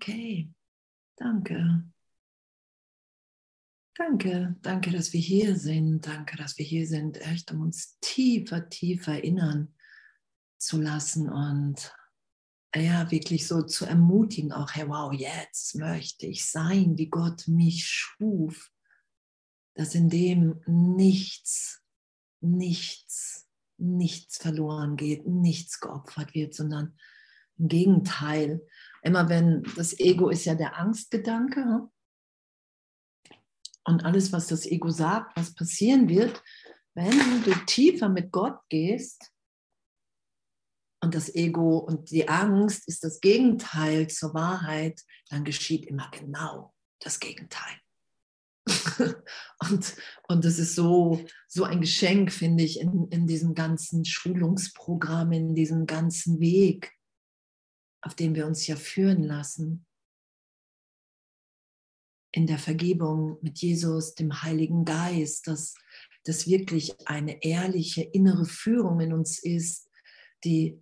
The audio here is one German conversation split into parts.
Okay. Danke. Danke, danke, dass wir hier sind. Danke, dass wir hier sind, echt, um uns tiefer, tiefer erinnern zu lassen und ja, wirklich so zu ermutigen, auch, hey, wow, jetzt möchte ich sein, wie Gott mich schuf, dass in dem nichts, nichts, nichts verloren geht, nichts geopfert wird, sondern im Gegenteil, immer wenn das Ego ist ja der Angstgedanke hm? und alles, was das Ego sagt, was passieren wird, wenn du tiefer mit Gott gehst, und das Ego und die Angst ist das Gegenteil zur Wahrheit, dann geschieht immer genau das Gegenteil. und, und das ist so, so ein Geschenk, finde ich, in, in diesem ganzen Schulungsprogramm, in diesem ganzen Weg, auf dem wir uns ja führen lassen. In der Vergebung mit Jesus, dem Heiligen Geist, dass das wirklich eine ehrliche innere Führung in uns ist, die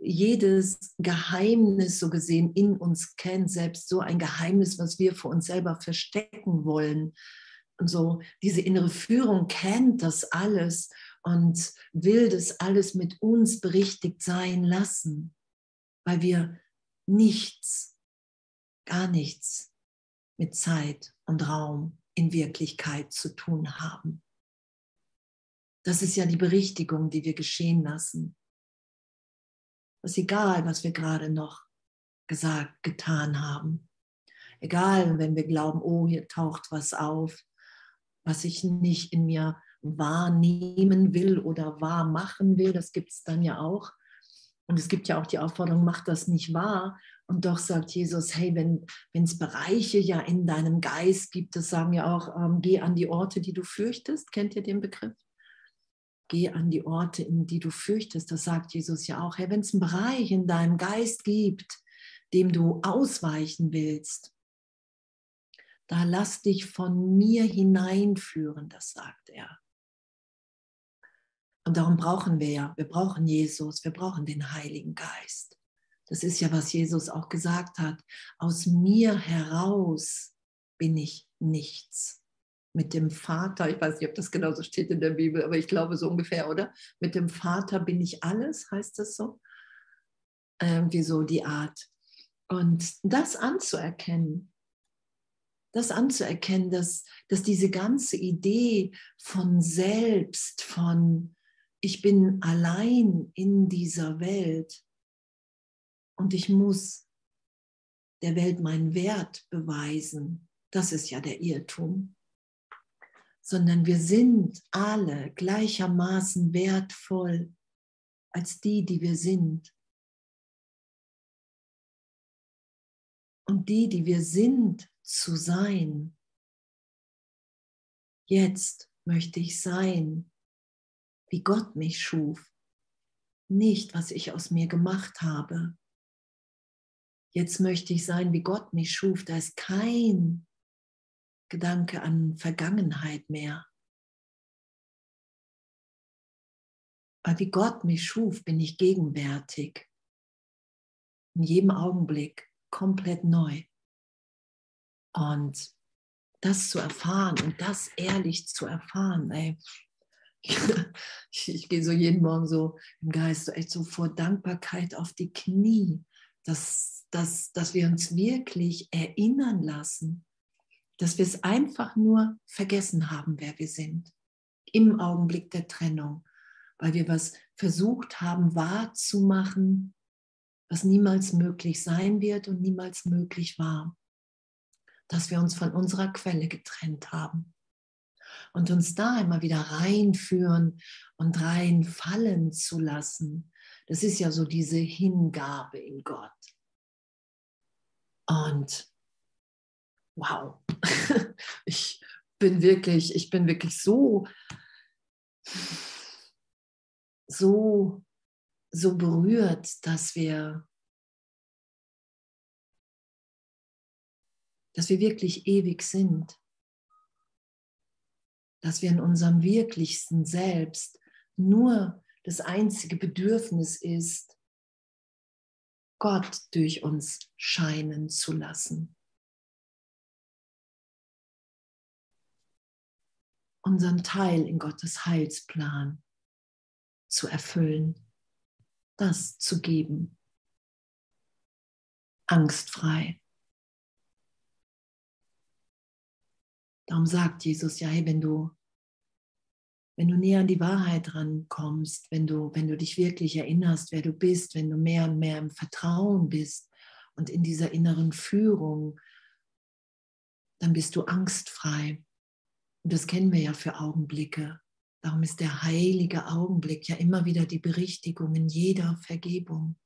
jedes Geheimnis so gesehen in uns kennt, selbst so ein Geheimnis, was wir vor uns selber verstecken wollen. Und so diese innere Führung kennt das alles und will das alles mit uns berichtigt sein lassen, weil wir nichts, gar nichts mit Zeit und Raum in Wirklichkeit zu tun haben. Das ist ja die Berichtigung, die wir geschehen lassen ist egal, was wir gerade noch gesagt, getan haben. Egal, wenn wir glauben, oh, hier taucht was auf, was ich nicht in mir wahrnehmen will oder wahr machen will, das gibt es dann ja auch. Und es gibt ja auch die Aufforderung, mach das nicht wahr. Und doch sagt Jesus, hey, wenn es Bereiche ja in deinem Geist gibt, das sagen ja auch, ähm, geh an die Orte, die du fürchtest. Kennt ihr den Begriff? Geh an die Orte, in die du fürchtest. Das sagt Jesus ja auch. Hey, wenn es einen Bereich in deinem Geist gibt, dem du ausweichen willst, da lass dich von mir hineinführen, das sagt er. Und darum brauchen wir ja, wir brauchen Jesus, wir brauchen den Heiligen Geist. Das ist ja, was Jesus auch gesagt hat. Aus mir heraus bin ich nichts mit dem Vater, ich weiß nicht, ob das genauso steht in der Bibel, aber ich glaube so ungefähr, oder? Mit dem Vater bin ich alles, heißt das so? Irgendwie so die Art. Und das anzuerkennen, das anzuerkennen, dass, dass diese ganze Idee von selbst, von ich bin allein in dieser Welt und ich muss der Welt meinen Wert beweisen, das ist ja der Irrtum sondern wir sind alle gleichermaßen wertvoll als die, die wir sind. Und die, die wir sind, zu sein. Jetzt möchte ich sein, wie Gott mich schuf, nicht was ich aus mir gemacht habe. Jetzt möchte ich sein, wie Gott mich schuf. Da ist kein Gedanke an Vergangenheit mehr. Weil wie Gott mich schuf, bin ich gegenwärtig. In jedem Augenblick komplett neu. Und das zu erfahren und das ehrlich zu erfahren, ey, ich, ich, gehe so jeden Morgen so im Geist so echt so vor Dankbarkeit auf die Knie, dass, dass, dass wir uns wirklich erinnern lassen, dass wir es einfach nur vergessen haben, wer wir sind, im Augenblick der Trennung, weil wir was versucht haben wahrzumachen, was niemals möglich sein wird und niemals möglich war, dass wir uns von unserer Quelle getrennt haben und uns da immer wieder reinführen und reinfallen zu lassen. Das ist ja so diese Hingabe in Gott. Und wow, ich bin wirklich, ich bin wirklich so, so, so berührt, dass wir, dass wir wirklich ewig sind, dass wir in unserem wirklichsten Selbst nur das einzige Bedürfnis ist, Gott durch uns scheinen zu lassen. Unseren Teil in Gottes Heilsplan zu erfüllen, das zu geben, angstfrei. Darum sagt Jesus, ja, hey, wenn du, wenn du näher an die Wahrheit rankommst, wenn du, wenn du dich wirklich erinnerst, wer du bist, wenn du mehr und mehr im Vertrauen bist und in dieser inneren Führung, dann bist du angstfrei. Und das kennen wir ja für Augenblicke. Darum ist der heilige Augenblick ja immer wieder die Berichtigung in jeder Vergebung.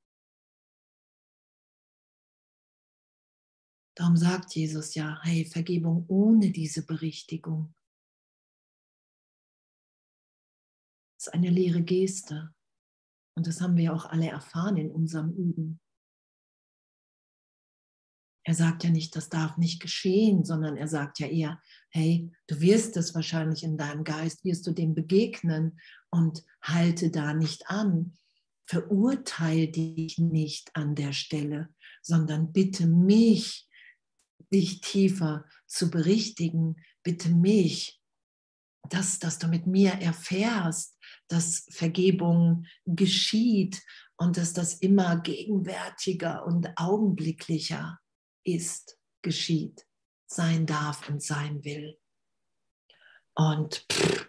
Darum sagt Jesus ja, hey, Vergebung ohne diese Berichtigung ist eine leere Geste. Und das haben wir ja auch alle erfahren in unserem Üben. Er sagt ja nicht, das darf nicht geschehen, sondern er sagt ja eher, hey, du wirst es wahrscheinlich in deinem Geist, wirst du dem begegnen und halte da nicht an. Verurteile dich nicht an der Stelle, sondern bitte mich, dich tiefer zu berichtigen. Bitte mich, dass, dass du mit mir erfährst, dass Vergebung geschieht und dass das immer gegenwärtiger und augenblicklicher ist, geschieht, sein darf und sein will. Und pff,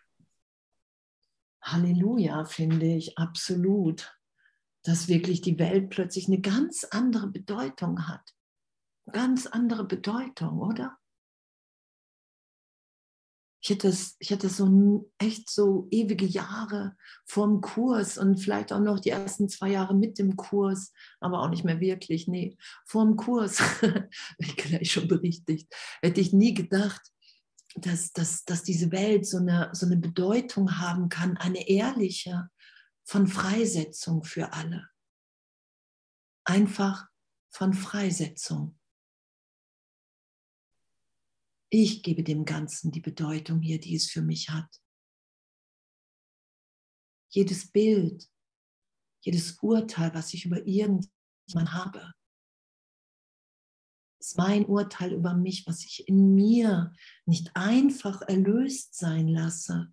Halleluja, finde ich absolut, dass wirklich die Welt plötzlich eine ganz andere Bedeutung hat ganz andere Bedeutung, oder? Ich hätte, es, ich hätte so echt so ewige Jahre vorm Kurs und vielleicht auch noch die ersten zwei Jahre mit dem Kurs, aber auch nicht mehr wirklich, nee, vorm Kurs, ich gleich schon berichtigt, hätte ich nie gedacht, dass, dass, dass diese Welt so eine, so eine Bedeutung haben kann, eine ehrliche von Freisetzung für alle. Einfach von Freisetzung. Ich gebe dem Ganzen die Bedeutung hier, die es für mich hat. Jedes Bild, jedes Urteil, was ich über irgendjemanden habe, ist mein Urteil über mich, was ich in mir nicht einfach erlöst sein lasse,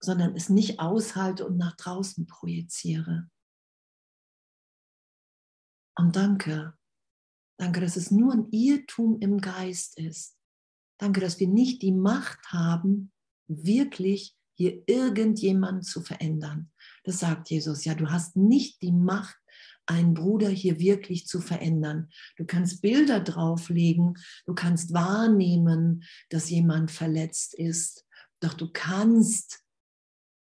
sondern es nicht aushalte und nach draußen projiziere. Und danke, danke, dass es nur ein Irrtum im Geist ist, Danke, dass wir nicht die Macht haben, wirklich hier irgendjemanden zu verändern. Das sagt Jesus. Ja, du hast nicht die Macht, einen Bruder hier wirklich zu verändern. Du kannst Bilder drauflegen, du kannst wahrnehmen, dass jemand verletzt ist, doch du kannst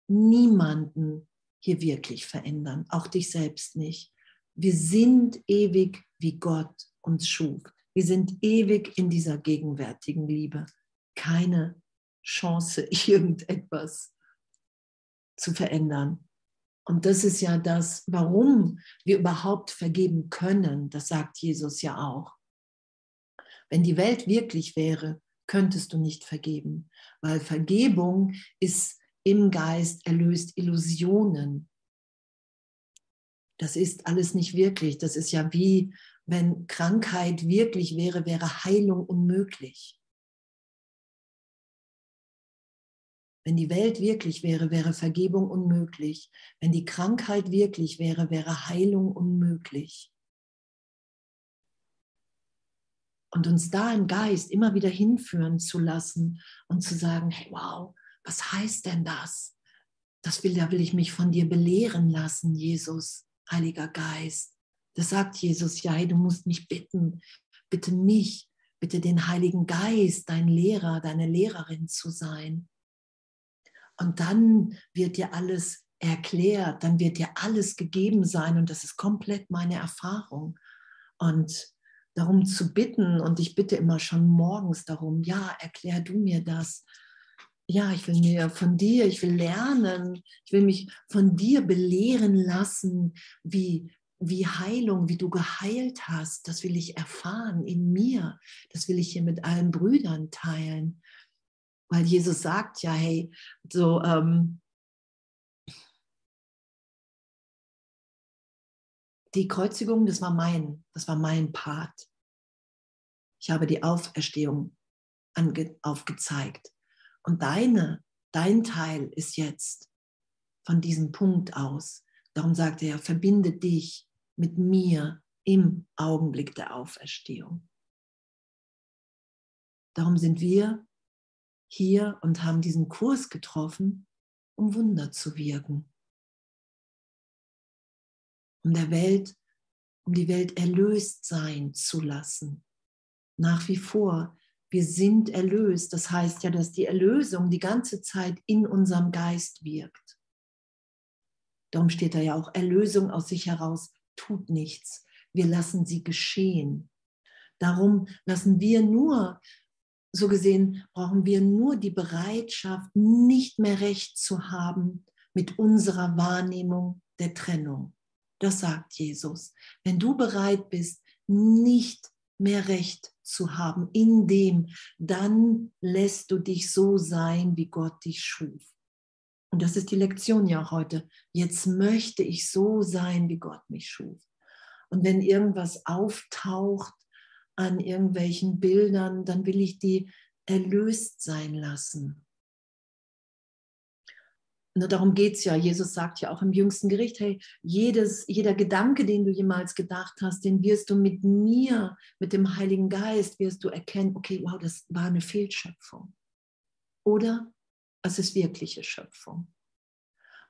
niemanden hier wirklich verändern, auch dich selbst nicht. Wir sind ewig, wie Gott uns schuf. Wir sind ewig in dieser gegenwärtigen Liebe. Keine Chance, irgendetwas zu verändern. Und das ist ja das, warum wir überhaupt vergeben können. Das sagt Jesus ja auch. Wenn die Welt wirklich wäre, könntest du nicht vergeben, weil Vergebung ist im Geist erlöst Illusionen. Das ist alles nicht wirklich. Das ist ja wie wenn Krankheit wirklich wäre, wäre Heilung unmöglich. Wenn die Welt wirklich wäre, wäre Vergebung unmöglich. Wenn die Krankheit wirklich wäre, wäre Heilung unmöglich. Und uns da im Geist immer wieder hinführen zu lassen und zu sagen, hey, wow, was heißt denn das? Das will, da will ich mich von dir belehren lassen, Jesus, Heiliger Geist. Das sagt Jesus, ja, hey, du musst mich bitten, bitte mich, bitte den Heiligen Geist, dein Lehrer, deine Lehrerin zu sein. Und dann wird dir alles erklärt, dann wird dir alles gegeben sein und das ist komplett meine Erfahrung. Und darum zu bitten, und ich bitte immer schon morgens darum, ja, erklär du mir das. Ja, ich will mir von dir, ich will lernen, ich will mich von dir belehren lassen, wie, wie Heilung, wie du geheilt hast, das will ich erfahren in mir. Das will ich hier mit allen Brüdern teilen. Weil Jesus sagt ja, hey, so, ähm, die Kreuzigung, das war mein, das war mein Part. Ich habe die Auferstehung aufgezeigt. Und deine, dein Teil ist jetzt von diesem Punkt aus. Darum sagt er, verbinde dich mit mir im Augenblick der Auferstehung. Darum sind wir hier und haben diesen Kurs getroffen, um Wunder zu wirken. Um der Welt, um die Welt erlöst sein zu lassen. Nach wie vor, wir sind erlöst. Das heißt ja, dass die Erlösung die ganze Zeit in unserem Geist wirkt. Darum steht da ja auch, Erlösung aus sich heraus tut nichts. Wir lassen sie geschehen. Darum lassen wir nur so gesehen brauchen wir nur die Bereitschaft, nicht mehr recht zu haben mit unserer Wahrnehmung der Trennung. Das sagt Jesus. Wenn du bereit bist, nicht mehr recht zu haben in dem, dann lässt du dich so sein, wie Gott dich schuf. Und das ist die Lektion ja heute. Jetzt möchte ich so sein, wie Gott mich schuf. Und wenn irgendwas auftaucht, an irgendwelchen Bildern, dann will ich die erlöst sein lassen. Nur darum geht es ja. Jesus sagt ja auch im jüngsten Gericht, hey, jedes, jeder Gedanke, den du jemals gedacht hast, den wirst du mit mir, mit dem Heiligen Geist, wirst du erkennen, okay, wow, das war eine Fehlschöpfung. Oder es ist wirkliche Schöpfung.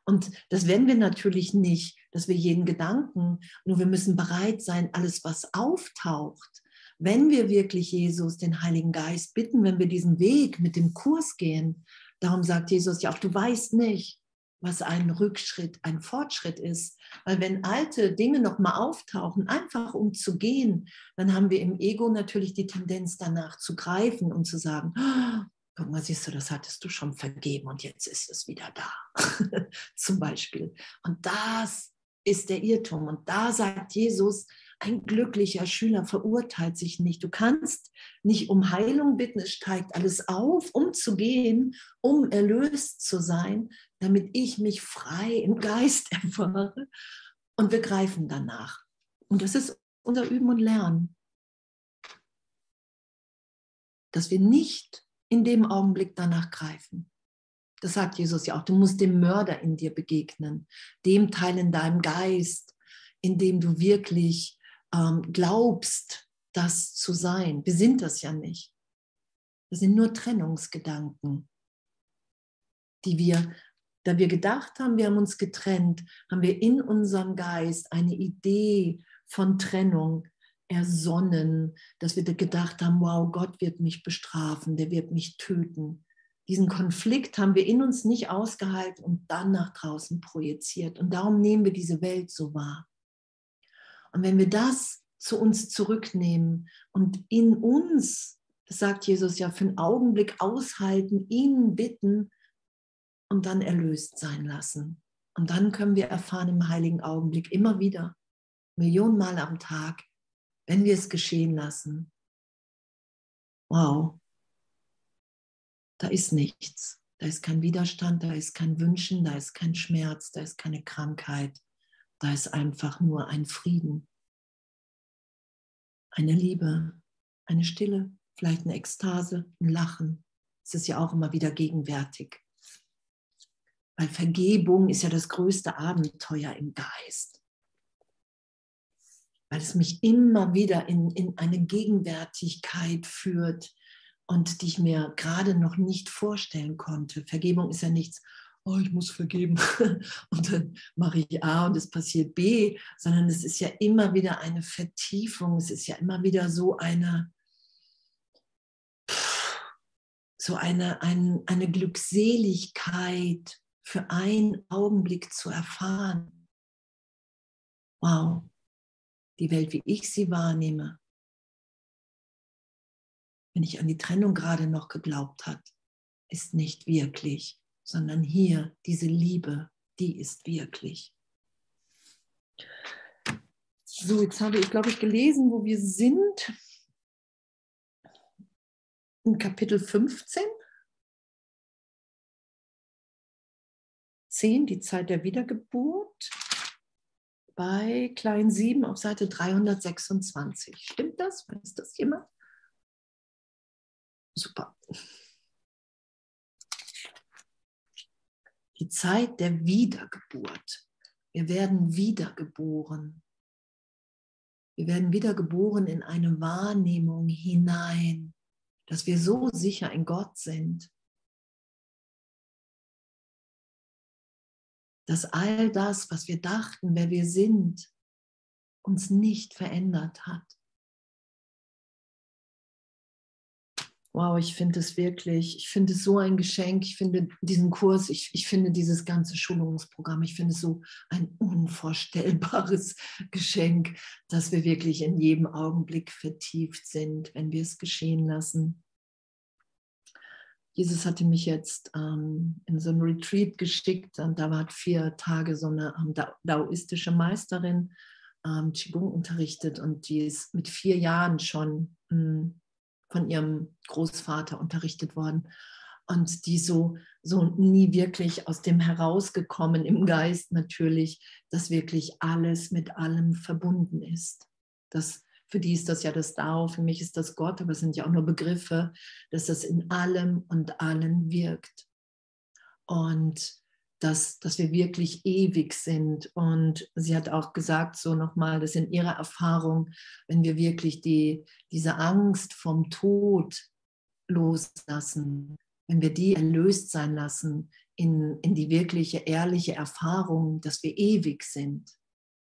Und das werden wir natürlich nicht, dass wir jeden Gedanken, nur wir müssen bereit sein, alles, was auftaucht, wenn wir wirklich Jesus, den Heiligen Geist, bitten, wenn wir diesen Weg mit dem Kurs gehen, darum sagt Jesus ja auch, du weißt nicht, was ein Rückschritt, ein Fortschritt ist. Weil wenn alte Dinge nochmal auftauchen, einfach um zu gehen, dann haben wir im Ego natürlich die Tendenz danach zu greifen und zu sagen, oh, guck mal, siehst du, das hattest du schon vergeben und jetzt ist es wieder da. Zum Beispiel. Und das ist der Irrtum. Und da sagt Jesus, ein glücklicher Schüler verurteilt sich nicht. Du kannst nicht um Heilung bitten, es steigt alles auf, um zu gehen, um erlöst zu sein, damit ich mich frei im Geist erfahre. Und wir greifen danach. Und das ist unser Üben und Lernen. Dass wir nicht in dem Augenblick danach greifen. Das sagt Jesus ja auch. Du musst dem Mörder in dir begegnen, dem Teil in deinem Geist, in dem du wirklich ähm, glaubst, das zu sein. Wir sind das ja nicht. Das sind nur Trennungsgedanken, die wir, da wir gedacht haben, wir haben uns getrennt, haben wir in unserem Geist eine Idee von Trennung ersonnen, dass wir gedacht haben, wow, Gott wird mich bestrafen, der wird mich töten. Diesen Konflikt haben wir in uns nicht ausgehalten und dann nach draußen projiziert. Und darum nehmen wir diese Welt so wahr. Und wenn wir das zu uns zurücknehmen und in uns, das sagt Jesus ja, für einen Augenblick aushalten, ihn bitten und dann erlöst sein lassen. Und dann können wir erfahren im heiligen Augenblick immer wieder, Millionenmal am Tag, wenn wir es geschehen lassen. Wow, da ist nichts. Da ist kein Widerstand, da ist kein Wünschen, da ist kein Schmerz, da ist keine Krankheit, da ist einfach nur ein Frieden, eine Liebe, eine Stille, vielleicht eine Ekstase, ein Lachen. Es ist ja auch immer wieder gegenwärtig. Weil Vergebung ist ja das größte Abenteuer im Geist. Weil es mich immer wieder in, in eine Gegenwärtigkeit führt und die ich mir gerade noch nicht vorstellen konnte. Vergebung ist ja nichts, oh, ich muss vergeben und dann mache ich A und es passiert B, sondern es ist ja immer wieder eine Vertiefung, es ist ja immer wieder so eine, so eine, ein, eine Glückseligkeit für einen Augenblick zu erfahren. Wow, die Welt, wie ich sie wahrnehme, wenn ich an die Trennung gerade noch geglaubt hat, ist nicht wirklich sondern hier diese Liebe, die ist wirklich. So, jetzt habe ich, glaube ich, gelesen, wo wir sind. In Kapitel 15. 10, die Zeit der Wiedergeburt. Bei Klein 7 auf Seite 326. Stimmt das? Weiß das jemand? Super. Die Zeit der Wiedergeburt. Wir werden wiedergeboren. Wir werden wiedergeboren in eine Wahrnehmung hinein, dass wir so sicher in Gott sind, dass all das, was wir dachten, wer wir sind, uns nicht verändert hat. Wow, ich finde es wirklich, ich finde es so ein Geschenk. Ich finde diesen Kurs, ich, ich finde dieses ganze Schulungsprogramm, ich finde es so ein unvorstellbares Geschenk, dass wir wirklich in jedem Augenblick vertieft sind, wenn wir es geschehen lassen. Jesus hatte mich jetzt ähm, in so ein Retreat geschickt und da war vier Tage so eine ähm, daoistische Meisterin ähm, Qigong unterrichtet und die ist mit vier Jahren schon mh, hm, von ihrem Großvater unterrichtet worden und die so, so nie wirklich aus dem herausgekommen im Geist natürlich, dass wirklich alles mit allem verbunden ist. Das für die ist das ja das Dao, für mich ist das Gott, aber es sind ja auch nur Begriffe, dass das in allem und allen wirkt. Und dass, dass wir wirklich ewig sind. Und sie hat auch gesagt, so nochmal, das in ihrer Erfahrung, wenn wir wirklich die, diese Angst vom Tod loslassen, wenn wir die erlöst sein lassen in, in die wirkliche, ehrliche Erfahrung, dass wir ewig sind,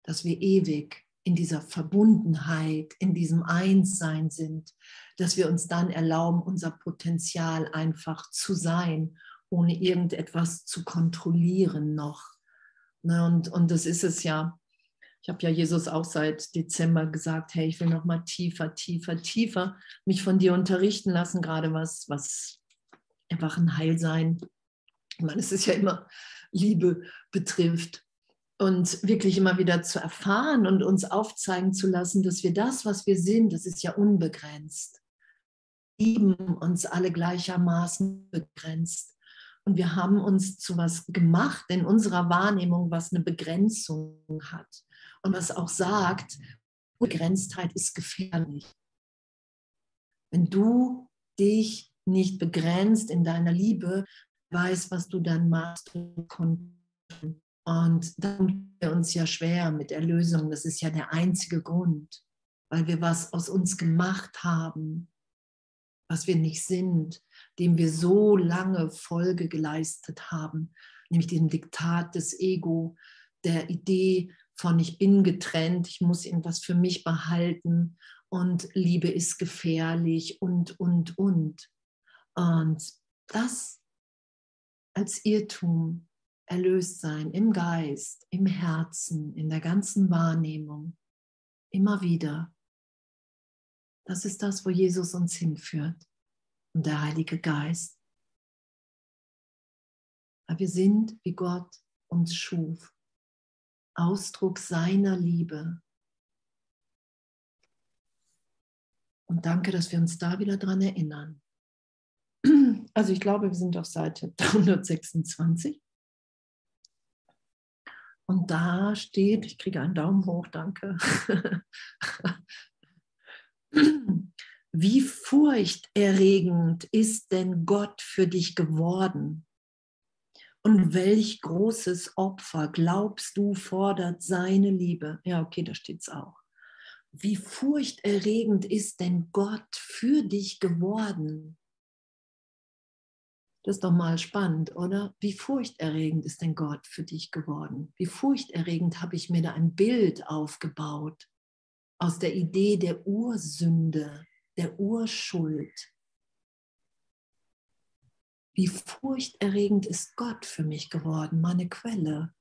dass wir ewig in dieser Verbundenheit, in diesem Einssein sind, dass wir uns dann erlauben, unser Potenzial einfach zu sein, ohne irgendetwas zu kontrollieren noch. Ne, und, und das ist es ja. Ich habe ja Jesus auch seit Dezember gesagt, hey, ich will noch mal tiefer, tiefer, tiefer mich von dir unterrichten lassen, gerade was, was einfach ein Heilsein, ich meine, es ist ja immer Liebe betrifft und wirklich immer wieder zu erfahren und uns aufzeigen zu lassen, dass wir das, was wir sind, das ist ja unbegrenzt. Wir lieben uns alle gleichermaßen begrenzt. Und wir haben uns zu was gemacht in unserer Wahrnehmung, was eine Begrenzung hat. Und was auch sagt, Begrenztheit ist gefährlich. Wenn du dich nicht begrenzt in deiner Liebe, weißt, was du dann machst. Und dann wir uns ja schwer mit Erlösung. Das ist ja der einzige Grund, weil wir was aus uns gemacht haben, was wir nicht sind, dem wir so lange Folge geleistet haben, nämlich dem Diktat des Ego, der Idee von ich bin getrennt, ich muss irgendwas für mich behalten und Liebe ist gefährlich und, und, und. Und das als Irrtum erlöst sein im Geist, im Herzen, in der ganzen Wahrnehmung. Immer wieder. Das ist das, wo Jesus uns hinführt und der Heilige Geist. Weil wir sind, wie Gott uns schuf. Ausdruck seiner Liebe. Und danke, dass wir uns da wieder dran erinnern. Also ich glaube, wir sind auf Seite 326. Und da steht, ich kriege einen Daumen hoch, danke. Wie furchterregend ist denn Gott für dich geworden? Und welch großes Opfer glaubst du fordert seine Liebe? Ja, okay, da steht es auch. Wie furchterregend ist denn Gott für dich geworden? Das ist doch mal spannend, oder? Wie furchterregend ist denn Gott für dich geworden? Wie furchterregend habe ich mir da ein Bild aufgebaut aus der Idee der Ursünde, der Urschuld. Wie furchterregend ist Gott für mich geworden, meine Quelle,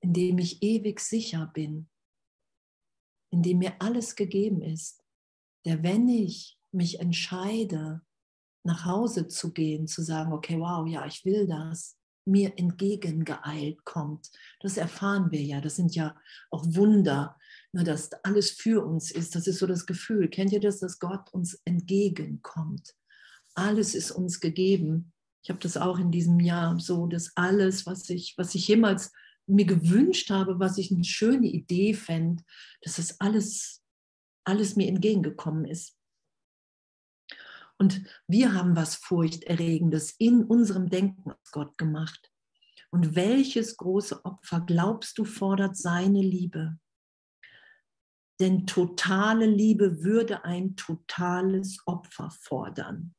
in dem ich ewig sicher bin, in dem mir alles gegeben ist, der, wenn ich mich entscheide, nach Hause zu gehen, zu sagen, okay, wow, ja, ich will das, mir entgegengeeilt kommt. Das erfahren wir ja. Das sind ja auch Wunder, ne, dass alles für uns ist. Das ist so das Gefühl. Kennt ihr das, dass Gott uns entgegenkommt? Alles ist uns gegeben. Ich habe das auch in diesem Jahr so, dass alles, was ich, was ich jemals mir gewünscht habe, was ich eine schöne Idee fände, dass das alles, alles mir entgegengekommen ist. Und wir haben was Furchterregendes in unserem Denken aus Gott gemacht. Und welches große Opfer glaubst du fordert seine Liebe? Denn totale Liebe würde ein totales Opfer fordern.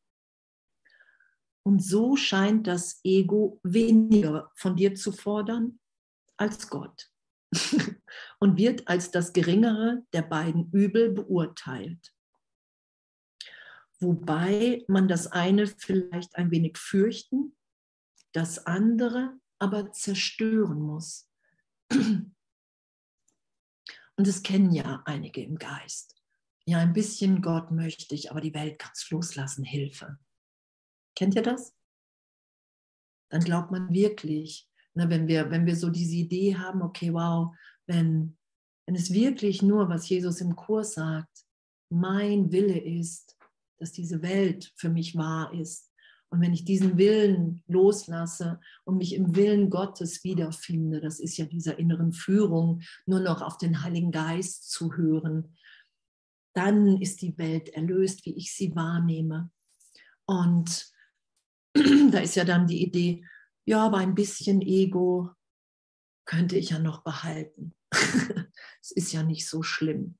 Und so scheint das Ego weniger von dir zu fordern als Gott und wird als das geringere der beiden Übel beurteilt. Wobei man das eine vielleicht ein wenig fürchten, das andere aber zerstören muss. Und es kennen ja einige im Geist. Ja, ein bisschen Gott möchte ich, aber die Welt kann es loslassen, Hilfe. Kennt ihr das? Dann glaubt man wirklich, ne, wenn, wir, wenn wir so diese Idee haben, okay, wow, wenn, wenn es wirklich nur, was Jesus im Kurs sagt, mein Wille ist, dass diese Welt für mich wahr ist, und wenn ich diesen Willen loslasse und mich im Willen Gottes wiederfinde, das ist ja dieser inneren Führung, nur noch auf den Heiligen Geist zu hören, dann ist die Welt erlöst, wie ich sie wahrnehme. Und da ist ja dann die Idee, ja, aber ein bisschen Ego könnte ich ja noch behalten. es ist ja nicht so schlimm.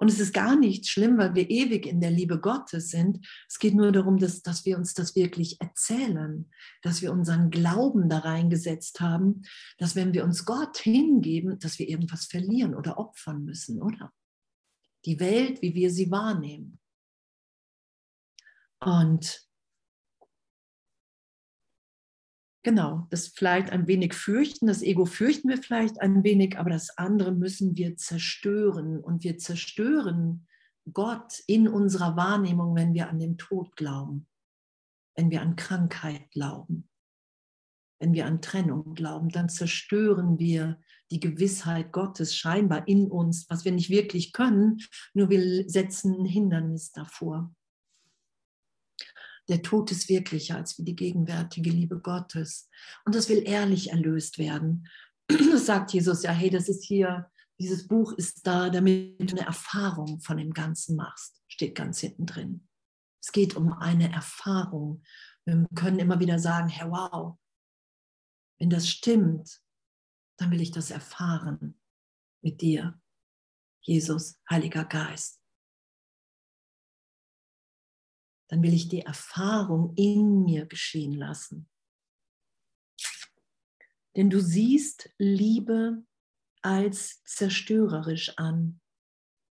Und es ist gar nicht schlimm, weil wir ewig in der Liebe Gottes sind. Es geht nur darum, dass, dass wir uns das wirklich erzählen, dass wir unseren Glauben da reingesetzt haben, dass wenn wir uns Gott hingeben, dass wir irgendwas verlieren oder opfern müssen, oder? Die Welt, wie wir sie wahrnehmen. Und Genau, das vielleicht ein wenig fürchten, das Ego fürchten wir vielleicht ein wenig, aber das andere müssen wir zerstören. Und wir zerstören Gott in unserer Wahrnehmung, wenn wir an den Tod glauben, wenn wir an Krankheit glauben, wenn wir an Trennung glauben, dann zerstören wir die Gewissheit Gottes scheinbar in uns, was wir nicht wirklich können, nur wir setzen ein Hindernis davor der Tod ist wirklicher als wie die gegenwärtige Liebe Gottes. Und das will ehrlich erlöst werden. Das sagt Jesus ja, hey, das ist hier, dieses Buch ist da, damit du eine Erfahrung von dem Ganzen machst. Steht ganz hinten drin. Es geht um eine Erfahrung. Wir können immer wieder sagen, Herr, wow, wenn das stimmt, dann will ich das erfahren mit dir, Jesus, Heiliger Geist. Dann will ich die Erfahrung in mir geschehen lassen. Denn du siehst Liebe als zerstörerisch an.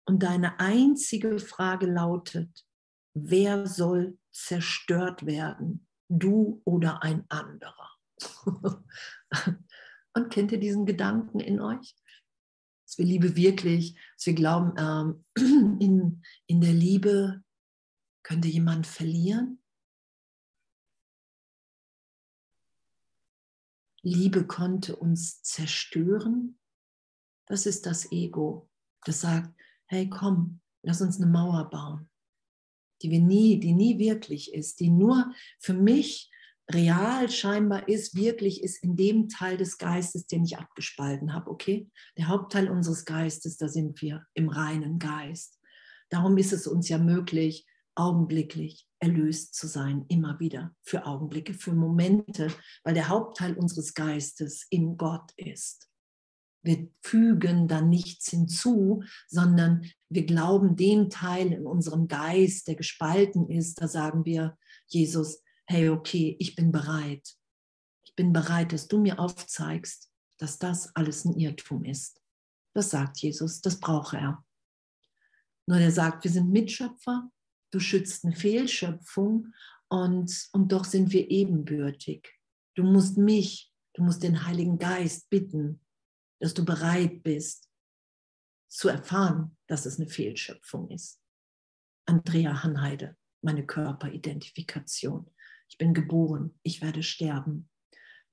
Und deine einzige Frage lautet, wer soll zerstört werden, du oder ein anderer? Und kennt ihr diesen Gedanken in euch? Dass wir Liebe wirklich, dass wir glauben, ähm, in, in der Liebe könnte jemand verlieren? Liebe konnte uns zerstören. Das ist das Ego, das sagt, hey komm, lass uns eine Mauer bauen, die wir nie, die nie wirklich ist, die nur für mich real scheinbar ist, wirklich ist in dem Teil des Geistes, den ich abgespalten habe, okay? Der Hauptteil unseres Geistes, da sind wir im reinen Geist. Darum ist es uns ja möglich, augenblicklich erlöst zu sein, immer wieder für Augenblicke, für Momente, weil der Hauptteil unseres Geistes in Gott ist. Wir fügen da nichts hinzu, sondern wir glauben den Teil in unserem Geist, der gespalten ist, da sagen wir, Jesus, hey, okay, ich bin bereit. Ich bin bereit, dass du mir aufzeigst, dass das alles ein Irrtum ist. Das sagt Jesus, das braucht er. Nur er sagt, wir sind Mitschöpfer du schützt eine Fehlschöpfung und, und doch sind wir ebenbürtig. Du musst mich, du musst den Heiligen Geist bitten, dass du bereit bist zu erfahren, dass es eine Fehlschöpfung ist. Andrea Hanheide, meine Körperidentifikation. Ich bin geboren, ich werde sterben.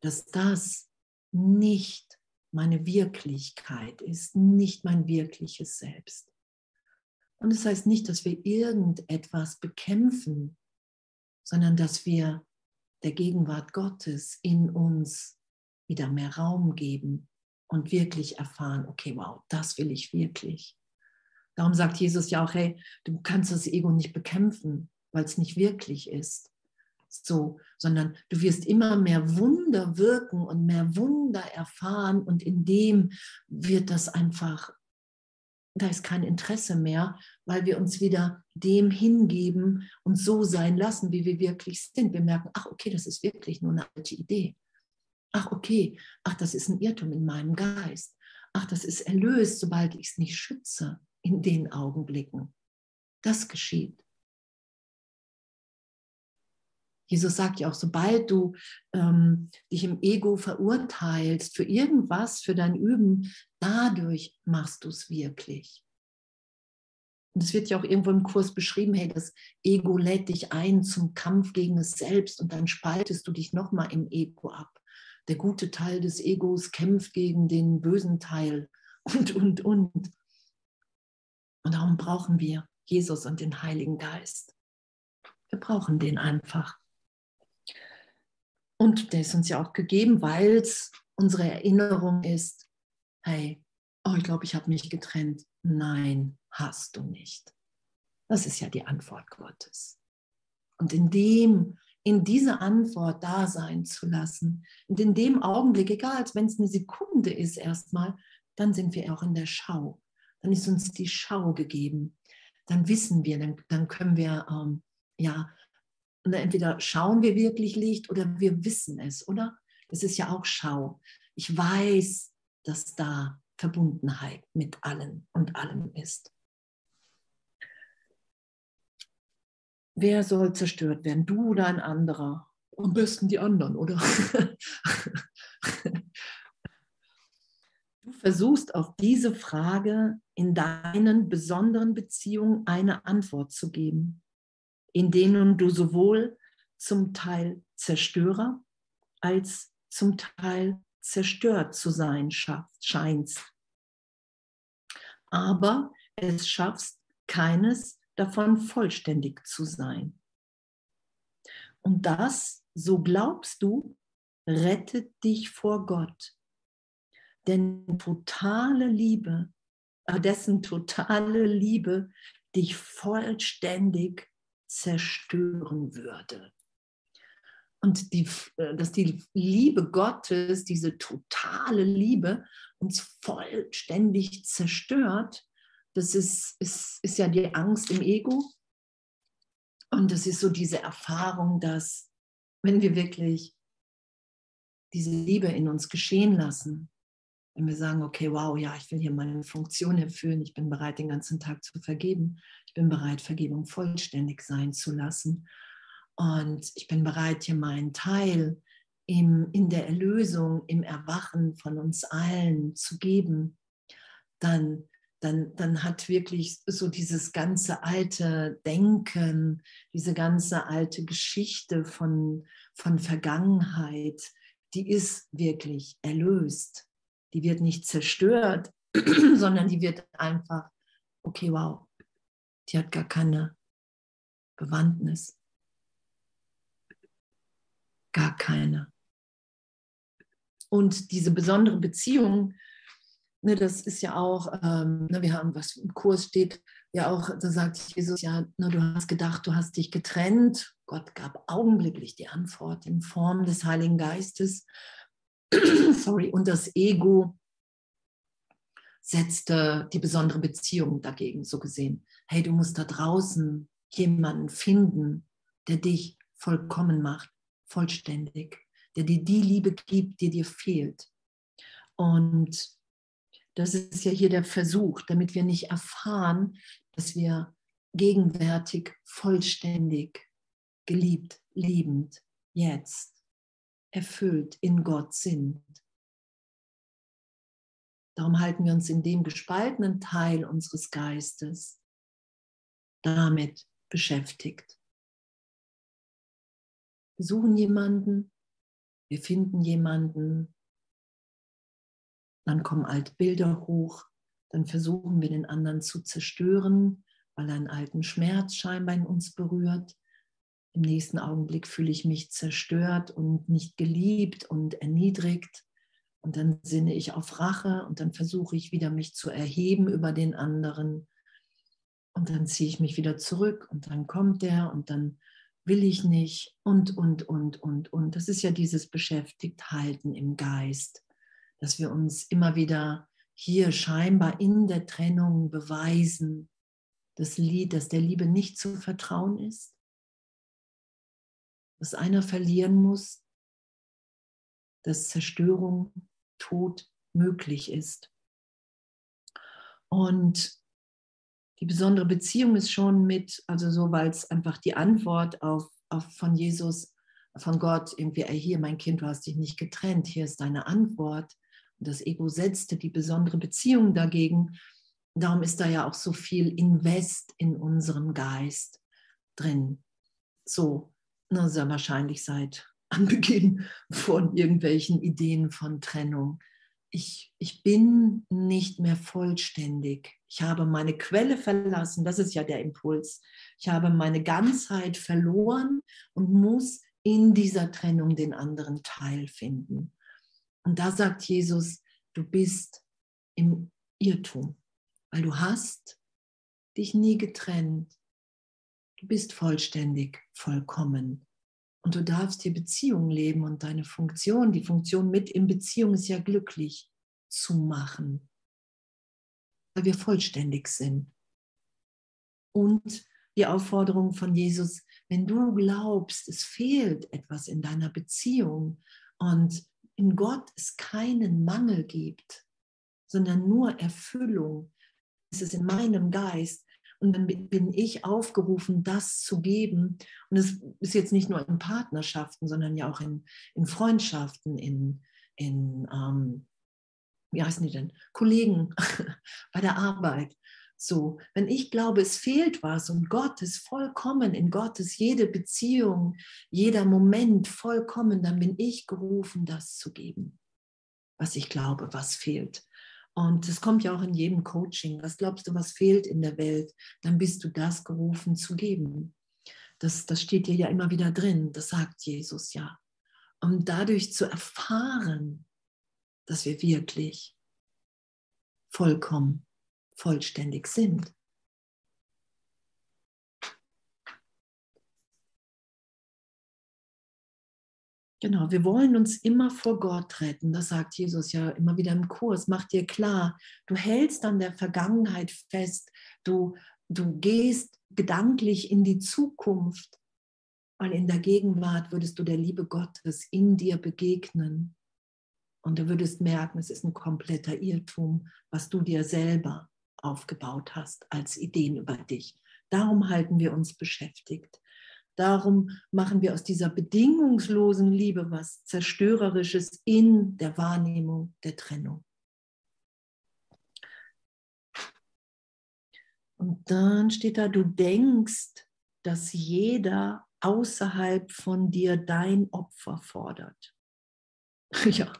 Dass das nicht meine Wirklichkeit ist, nicht mein wirkliches Selbst. Und das heißt nicht, dass wir irgendetwas bekämpfen, sondern dass wir der Gegenwart Gottes in uns wieder mehr Raum geben, und wirklich erfahren, okay, wow, das will ich wirklich. Darum sagt Jesus ja auch, hey, du kannst das Ego nicht bekämpfen, weil es nicht wirklich ist. So, sondern du wirst immer mehr Wunder wirken und mehr Wunder erfahren und in dem wird das einfach, da ist kein Interesse mehr, weil wir uns wieder dem hingeben und so sein lassen, wie wir wirklich sind. Wir merken, ach okay, das ist wirklich nur eine alte Idee. Ach okay, ach das ist ein Irrtum in meinem Geist. Ach, das ist erlöst, sobald ich es nicht schütze in den Augenblicken. Das geschieht. Jesus sagt ja auch, sobald du ähm, dich im Ego verurteilst für irgendwas, für dein Üben, dadurch machst du es wirklich. Und es wird ja auch irgendwo im Kurs beschrieben, hey, das Ego lädt dich ein zum Kampf gegen es selbst und dann spaltest du dich nochmal im Ego ab. Der gute Teil des Egos kämpft gegen den bösen Teil und, und, und. Und darum brauchen wir Jesus und den Heiligen Geist. Wir brauchen den einfach. Und der ist uns ja auch gegeben, weil es unsere Erinnerung ist, hey, oh, ich glaube, ich habe mich getrennt. Nein, hast du nicht. Das ist ja die Antwort Gottes. Und in dem, in dieser Antwort da sein zu lassen, und in dem Augenblick, egal, als wenn es eine Sekunde ist erstmal, dann sind wir auch in der Schau dann ist uns die Schau gegeben. Dann wissen wir, dann, dann können wir, ähm, ja, entweder schauen wir wirklich Licht oder wir wissen es, oder? Das ist ja auch Schau. Ich weiß, dass da Verbundenheit mit allen und allem ist. Wer soll zerstört werden? Du oder ein anderer? Am besten die anderen, oder? Du versuchst auf diese Frage in deinen besonderen Beziehungen eine Antwort zu geben, in denen du sowohl zum Teil Zerstörer als zum Teil zerstört zu sein scheinst. Aber es schaffst keines davon vollständig zu sein. Und das, so glaubst du, rettet dich vor Gott denn totale Liebe, äh, dessen totale Liebe dich vollständig zerstören würde. Und die, äh, dass die Liebe Gottes, diese totale Liebe, uns vollständig zerstört, das ist, ist, ist ja die Angst im Ego. Und das ist so diese Erfahrung, dass wenn wir wirklich diese Liebe in uns geschehen lassen, wenn wir sagen, okay, wow, ja, ich will hier meine Funktion erfüllen, ich bin bereit, den ganzen Tag zu vergeben, ich bin bereit, Vergebung vollständig sein zu lassen. Und ich bin bereit, hier meinen Teil im, in der Erlösung, im Erwachen von uns allen zu geben, dann, dann, dann hat wirklich so dieses ganze alte Denken, diese ganze alte Geschichte von, von Vergangenheit, die ist wirklich erlöst die wird nicht zerstört, sondern die wird einfach, okay, wow, die hat gar keine Bewandtnis. Gar keine. Und diese besondere Beziehung, ne, das ist ja auch, ähm, ne, wir haben, was im Kurs steht, ja auch, da sagt Jesus ja, ne, du hast gedacht, du hast dich getrennt. Gott gab augenblicklich die Antwort in Form des Heiligen Geistes. sorry, und das Ego setzte die besondere Beziehung dagegen, so gesehen. Hey, du musst da draußen jemanden finden, der dich vollkommen macht, vollständig, der dir die Liebe gibt, die dir fehlt. Und das ist ja hier der Versuch, damit wir nicht erfahren, dass wir gegenwärtig vollständig, geliebt, liebend, jetzt erfüllt in Gott sind. Darum halten wir uns in dem gespaltenen Teil unseres Geistes damit beschäftigt. Wir suchen jemanden, wir finden jemanden, dann kommen alte Bilder hoch, dann versuchen wir den anderen zu zerstören, weil er einen alten Schmerz scheinbar in uns berührt. Im nächsten Augenblick fühle ich mich zerstört und nicht geliebt und erniedrigt. Und dann sinne ich auf Rache und dann versuche ich wieder mich zu erheben über den anderen. Und dann ziehe ich mich wieder zurück und dann kommt der und dann will ich nicht und, und, und, und, und. Das ist ja dieses Beschäftigthalten im Geist, dass wir uns immer wieder hier scheinbar in der Trennung beweisen, das Lied, dass der Liebe nicht zu vertrauen ist, dass einer verlieren muss, dass Zerstörung, Tod möglich ist. Und die besondere Beziehung ist schon mit, also so, weil es einfach die Antwort auf, auf von Jesus, von Gott irgendwie, ey, hier mein Kind, du hast dich nicht getrennt, hier ist deine Antwort. Und das Ego setzte die besondere Beziehung dagegen. Darum ist da ja auch so viel Invest in unserem Geist drin. So, na, sehr wahrscheinlich seit Anbeginn von irgendwelchen Ideen von Trennung. Ich, ich bin nicht mehr vollständig. Ich habe meine Quelle verlassen, das ist ja der Impuls. Ich habe meine Ganzheit verloren und muss in dieser Trennung den anderen Teil finden. Und da sagt Jesus, du bist im Irrtum, weil du hast dich nie getrennt. Du bist vollständig, vollkommen. Und du darfst hier Beziehung leben und deine Funktion, die Funktion mit in Beziehung ist ja glücklich zu machen, weil wir vollständig sind. Und die Aufforderung von Jesus, wenn du glaubst, es fehlt etwas in deiner Beziehung und in Gott es keinen Mangel gibt, sondern nur Erfüllung, ist es in meinem Geist, und dann bin ich aufgerufen, das zu geben. Und es ist jetzt nicht nur in Partnerschaften, sondern ja auch in, in Freundschaften, in, in ähm, wie heißen die denn, Kollegen bei der Arbeit. So, wenn ich glaube, es fehlt was und Gott ist vollkommen, in Gott ist jede Beziehung, jeder Moment vollkommen, dann bin ich gerufen, das zu geben, was ich glaube, was fehlt. Und das kommt ja auch in jedem Coaching. Was glaubst du, was fehlt in der Welt? Dann bist du das gerufen zu geben. Das, das steht dir ja immer wieder drin. Das sagt Jesus ja. Um dadurch zu erfahren, dass wir wirklich vollkommen, vollständig sind. Genau, wir wollen uns immer vor Gott retten. Das sagt Jesus ja immer wieder im Kurs. Mach dir klar, du hältst an der Vergangenheit fest. Du, du gehst gedanklich in die Zukunft, weil in der Gegenwart würdest du der Liebe Gottes in dir begegnen. Und du würdest merken, es ist ein kompletter Irrtum, was du dir selber aufgebaut hast als Ideen über dich. Darum halten wir uns beschäftigt. Darum machen wir aus dieser bedingungslosen Liebe was Zerstörerisches in der Wahrnehmung der Trennung. Und dann steht da, du denkst, dass jeder außerhalb von dir dein Opfer fordert. Ja,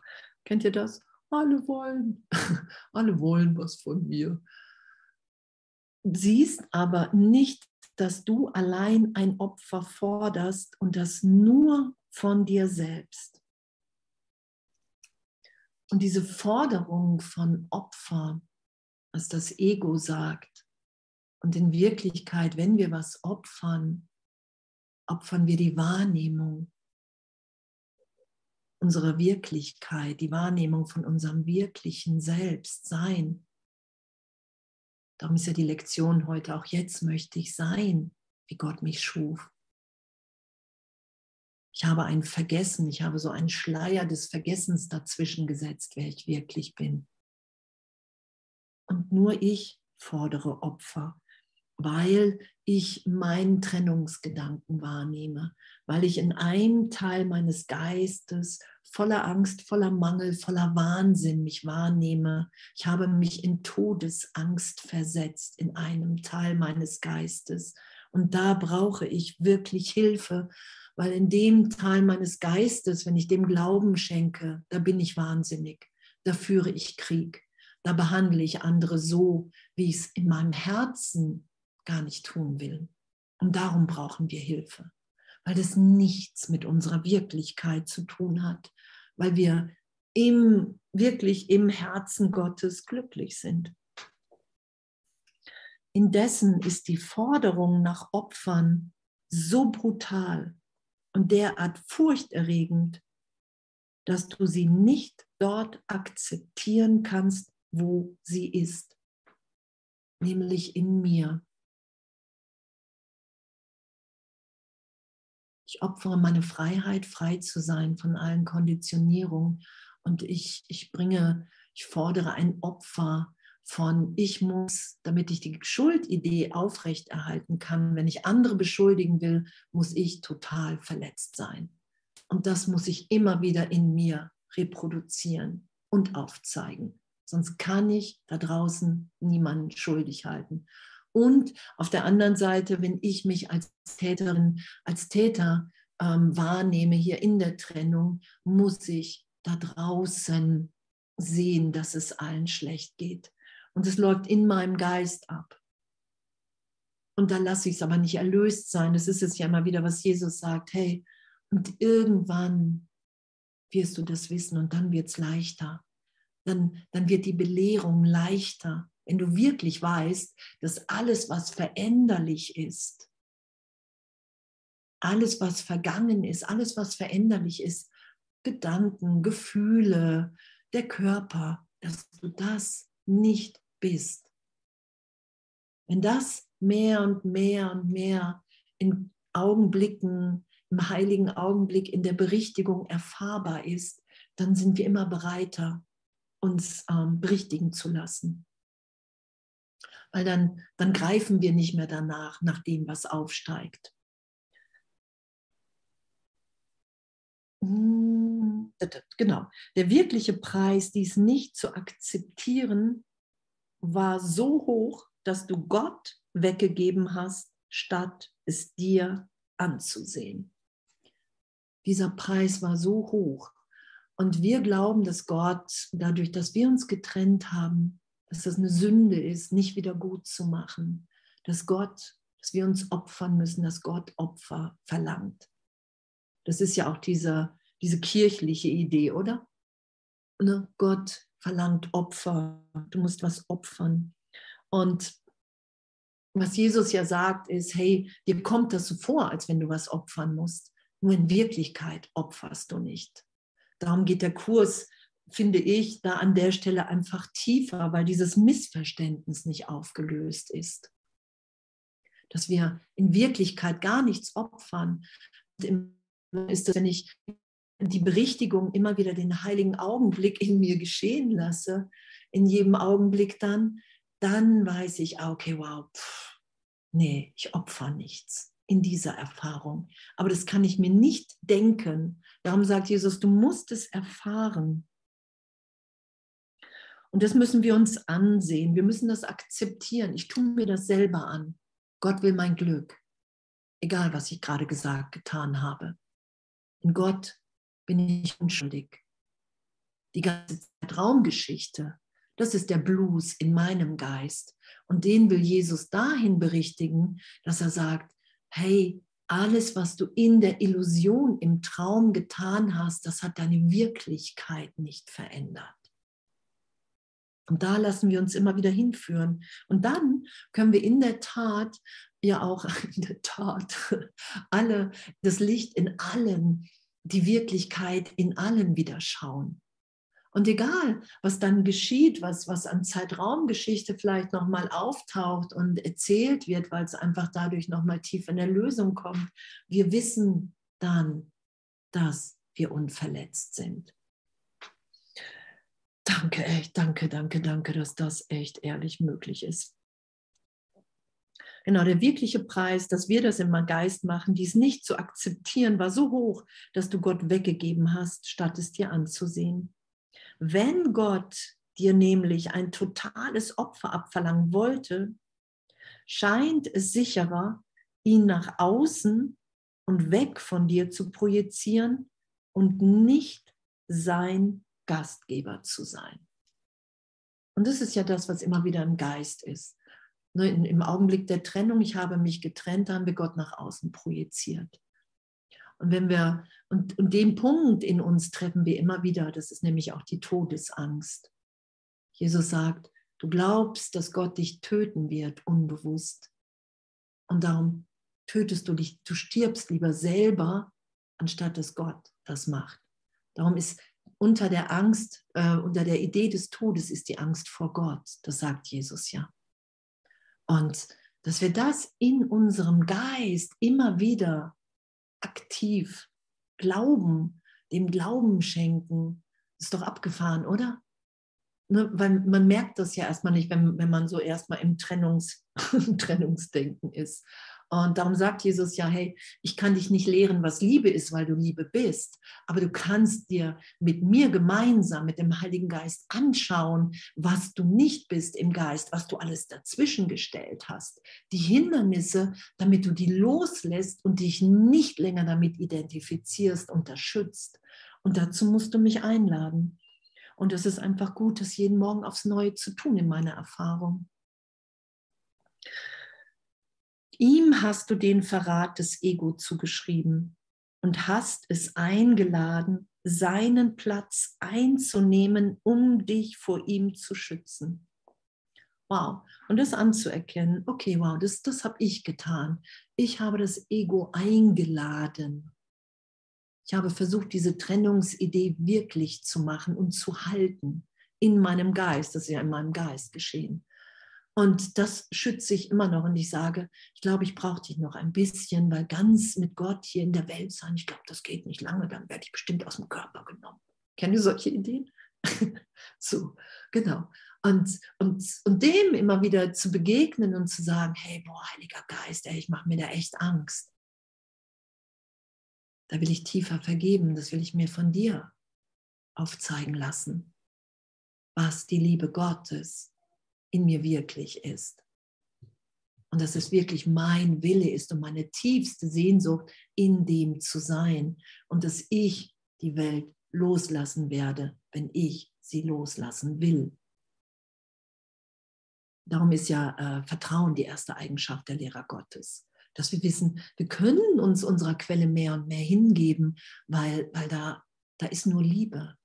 kennt ihr das? Alle wollen, alle wollen was von mir. Siehst aber nicht dass du allein ein Opfer forderst und das nur von dir selbst. Und diese Forderung von Opfer, was das Ego sagt, und in Wirklichkeit, wenn wir was opfern, opfern wir die Wahrnehmung unserer Wirklichkeit, die Wahrnehmung von unserem wirklichen Selbstsein. Darum ist ja die Lektion heute auch jetzt möchte ich sein, wie Gott mich schuf. Ich habe ein Vergessen, ich habe so einen Schleier des Vergessens dazwischen gesetzt, wer ich wirklich bin. Und nur ich fordere Opfer weil ich meinen Trennungsgedanken wahrnehme, weil ich in einem Teil meines Geistes voller Angst, voller Mangel, voller Wahnsinn mich wahrnehme. Ich habe mich in Todesangst versetzt in einem Teil meines Geistes. Und da brauche ich wirklich Hilfe, weil in dem Teil meines Geistes, wenn ich dem Glauben schenke, da bin ich wahnsinnig, da führe ich Krieg, da behandle ich andere so, wie ich es in meinem Herzen gar nicht tun will. Und darum brauchen wir Hilfe, weil das nichts mit unserer Wirklichkeit zu tun hat, weil wir im wirklich im Herzen Gottes glücklich sind. Indessen ist die Forderung nach Opfern so brutal und derart furchterregend, dass du sie nicht dort akzeptieren kannst, wo sie ist, nämlich in mir. Ich opfere meine Freiheit, frei zu sein von allen Konditionierungen. Und ich, ich bringe, ich fordere ein Opfer von ich muss, damit ich die Schuldidee aufrechterhalten kann, wenn ich andere beschuldigen will, muss ich total verletzt sein. Und das muss ich immer wieder in mir reproduzieren und aufzeigen. Sonst kann ich da draußen niemanden schuldig halten. Und auf der anderen Seite, wenn ich mich als Täterin, als Täter ähm, wahrnehme hier in der Trennung, muss ich da draußen sehen, dass es allen schlecht geht. Und es läuft in meinem Geist ab. Und da lasse ich es aber nicht erlöst sein. Das ist es ja immer wieder, was Jesus sagt. Hey, und irgendwann wirst du das wissen und dann wird es leichter. Dann, dann wird die Belehrung leichter, wenn du wirklich weißt, dass alles, was veränderlich ist, alles, was vergangen ist, alles, was veränderlich ist, Gedanken, Gefühle, der Körper, dass du das nicht bist. Wenn das mehr und mehr und mehr in Augenblicken, im heiligen Augenblick in der Berichtigung erfahrbar ist, dann sind wir immer bereiter, uns ähm, berichtigen zu lassen. Weil dann, dann greifen wir nicht mehr danach, nach dem, was aufsteigt. Genau. Der wirkliche Preis, dies nicht zu akzeptieren, war so hoch, dass du Gott weggegeben hast, statt es dir anzusehen. Dieser Preis war so hoch. Und wir glauben, dass Gott, dadurch, dass wir uns getrennt haben, dass das eine Sünde ist, nicht wieder gut zu machen. Dass Gott, dass wir uns opfern müssen, dass Gott Opfer verlangt. Das ist ja auch diese, diese kirchliche Idee, oder? Ne? Gott verlangt Opfer. Du musst was opfern. Und was Jesus ja sagt, ist, hey, dir kommt das so vor, als wenn du was opfern musst. Nur in Wirklichkeit opferst du nicht. Darum geht der Kurs, finde ich, da an der Stelle einfach tiefer, weil dieses Missverständnis nicht aufgelöst ist. Dass wir in Wirklichkeit gar nichts opfern. Ist das, wenn ich die Berichtigung immer wieder den heiligen Augenblick in mir geschehen lasse, in jedem Augenblick dann, dann weiß ich, ah, okay, wow, pff, nee, ich opfer nichts in dieser Erfahrung. Aber das kann ich mir nicht denken. Darum sagt Jesus, du musst es erfahren. Und das müssen wir uns ansehen. Wir müssen das akzeptieren. Ich tue mir das selber an. Gott will mein Glück. Egal, was ich gerade gesagt, getan habe. In Gott bin ich unschuldig. Die ganze Traumgeschichte, das ist der Blues in meinem Geist. Und den will Jesus dahin berichtigen, dass er sagt, hey, alles, was du in der Illusion, im Traum getan hast, das hat deine Wirklichkeit nicht verändert. Und da lassen wir uns immer wieder hinführen. Und dann können wir in der Tat, ja auch in der Tat, alle, das Licht in allen die Wirklichkeit in allem wieder schauen. Und egal, was dann geschieht, was, was an Zeitraumgeschichte vielleicht nochmal auftaucht und erzählt wird, weil es einfach dadurch nochmal tief in der Lösung kommt, wir wissen dann, dass wir unverletzt sind. Danke, echt, danke, danke, danke, dass das echt ehrlich möglich ist. Genau, der wirkliche Preis, dass wir das im Geist machen, dies nicht zu akzeptieren, war so hoch, dass du Gott weggegeben hast, statt es dir anzusehen. Wenn Gott dir nämlich ein totales Opfer abverlangen wollte, scheint es sicherer, ihn nach außen und weg von dir zu projizieren und nicht sein Gastgeber zu sein. Und das ist ja das, was immer wieder im Geist ist ne, im Augenblick der Trennung, ich habe mich getrennt, haben wir Gott nach außen projiziert. Und wenn wir, und, und den Punkt in uns treffen wir immer wieder, das ist nämlich auch die Todesangst. Jesus sagt, du glaubst, dass Gott dich töten wird, unbewusst. Und darum tötest du dich, du stirbst lieber selber, anstatt dass Gott das macht. Darum ist unter der Angst, äh, unter der Idee des Todes ist die Angst vor Gott. Das sagt Jesus ja. Und dass wir das in unserem Geist immer wieder aktiv glauben, dem Glauben schenken, ist doch abgefahren, oder? Ne, weil man merkt das ja erstmal nicht, wenn, wenn man so erstmal im Trennungs, Trennungsdenken ist. Und darum sagt Jesus ja, hey, ich kann dich nicht lehren, was Liebe ist, weil du Liebe bist, aber du kannst dir mit mir gemeinsam, mit dem Heiligen Geist anschauen, was du nicht bist im Geist, was du alles dazwischen gestellt hast. Die Hindernisse, damit du die loslässt und dich nicht länger damit identifizierst und das. Und dazu musst du mich einladen. Und es ist einfach gut, das jeden Morgen aufs Neue zu tun in meiner Erfahrung. Ihm hast du den Verrat des Ego zugeschrieben und hast es eingeladen, seinen Platz einzunehmen, um dich vor ihm zu schützen. Wow. Und das anzuerkennen, okay, wow, das, das habe ich getan. Ich habe das Ego eingeladen. Ich habe versucht, diese Trennungsidee wirklich zu machen und zu halten in meinem Geist. Das ist ja in meinem Geist geschehen. Und das schütze ich immer noch. Und ich sage, ich glaube, ich brauche dich noch ein bisschen, weil ganz mit Gott hier in der Welt sein, ich glaube, das geht nicht lange, dann werde ich bestimmt aus dem Körper genommen. Kennen ihr solche Ideen? so, genau. Und, und, und dem immer wieder zu begegnen und zu sagen, hey, boah, Heiliger Geist, ey, ich mache mir da echt Angst. Da will ich tiefer vergeben, das will ich mir von dir aufzeigen lassen, was die Liebe Gottes in mir wirklich ist. Und dass es wirklich mein Wille ist und meine tiefste Sehnsucht, in dem zu sein. Und dass ich die Welt loslassen werde, wenn ich sie loslassen will. Darum ist ja äh, Vertrauen die erste Eigenschaft der Lehrer Gottes. Dass wir wissen, wir können uns unserer Quelle mehr und mehr hingeben, weil, weil da, da ist nur Liebe.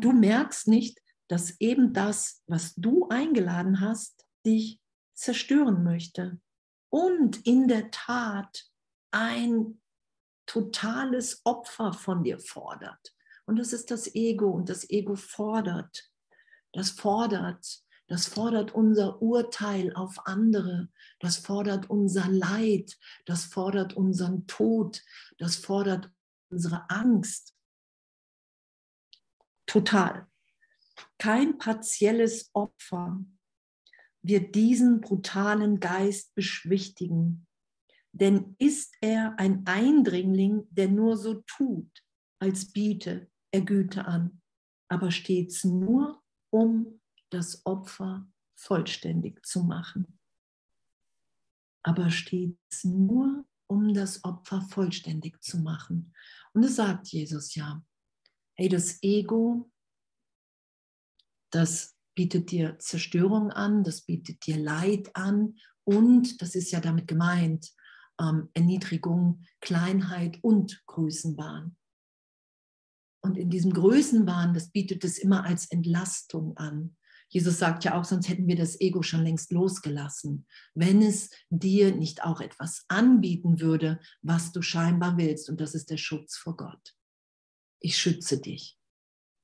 Du merkst nicht, dass eben das, was du eingeladen hast, dich zerstören möchte. Und in der Tat ein totales Opfer von dir fordert. Und das ist das Ego. Und das Ego fordert. Das fordert, das fordert unser Urteil auf andere, das fordert unser Leid, das fordert unseren Tod, das fordert unsere Angst, Total. Kein partielles Opfer wird diesen brutalen Geist beschwichtigen, denn ist er ein Eindringling, der nur so tut, als biete er Güte an, aber stets nur, um das Opfer vollständig zu machen. Aber stets nur, um das Opfer vollständig zu machen. Und es sagt Jesus ja, hey, das Ego, das bietet dir Zerstörung an, das bietet dir Leid an und, das ist ja damit gemeint, ähm, Erniedrigung, Kleinheit und Größenwahn. Und in diesem Größenwahn, das bietet es immer als Entlastung an. Jesus sagt ja auch, sonst hätten wir das Ego schon längst losgelassen. Wenn es dir nicht auch etwas anbieten würde, was du scheinbar willst, und das ist der Schutz vor Gott ich schütze dich.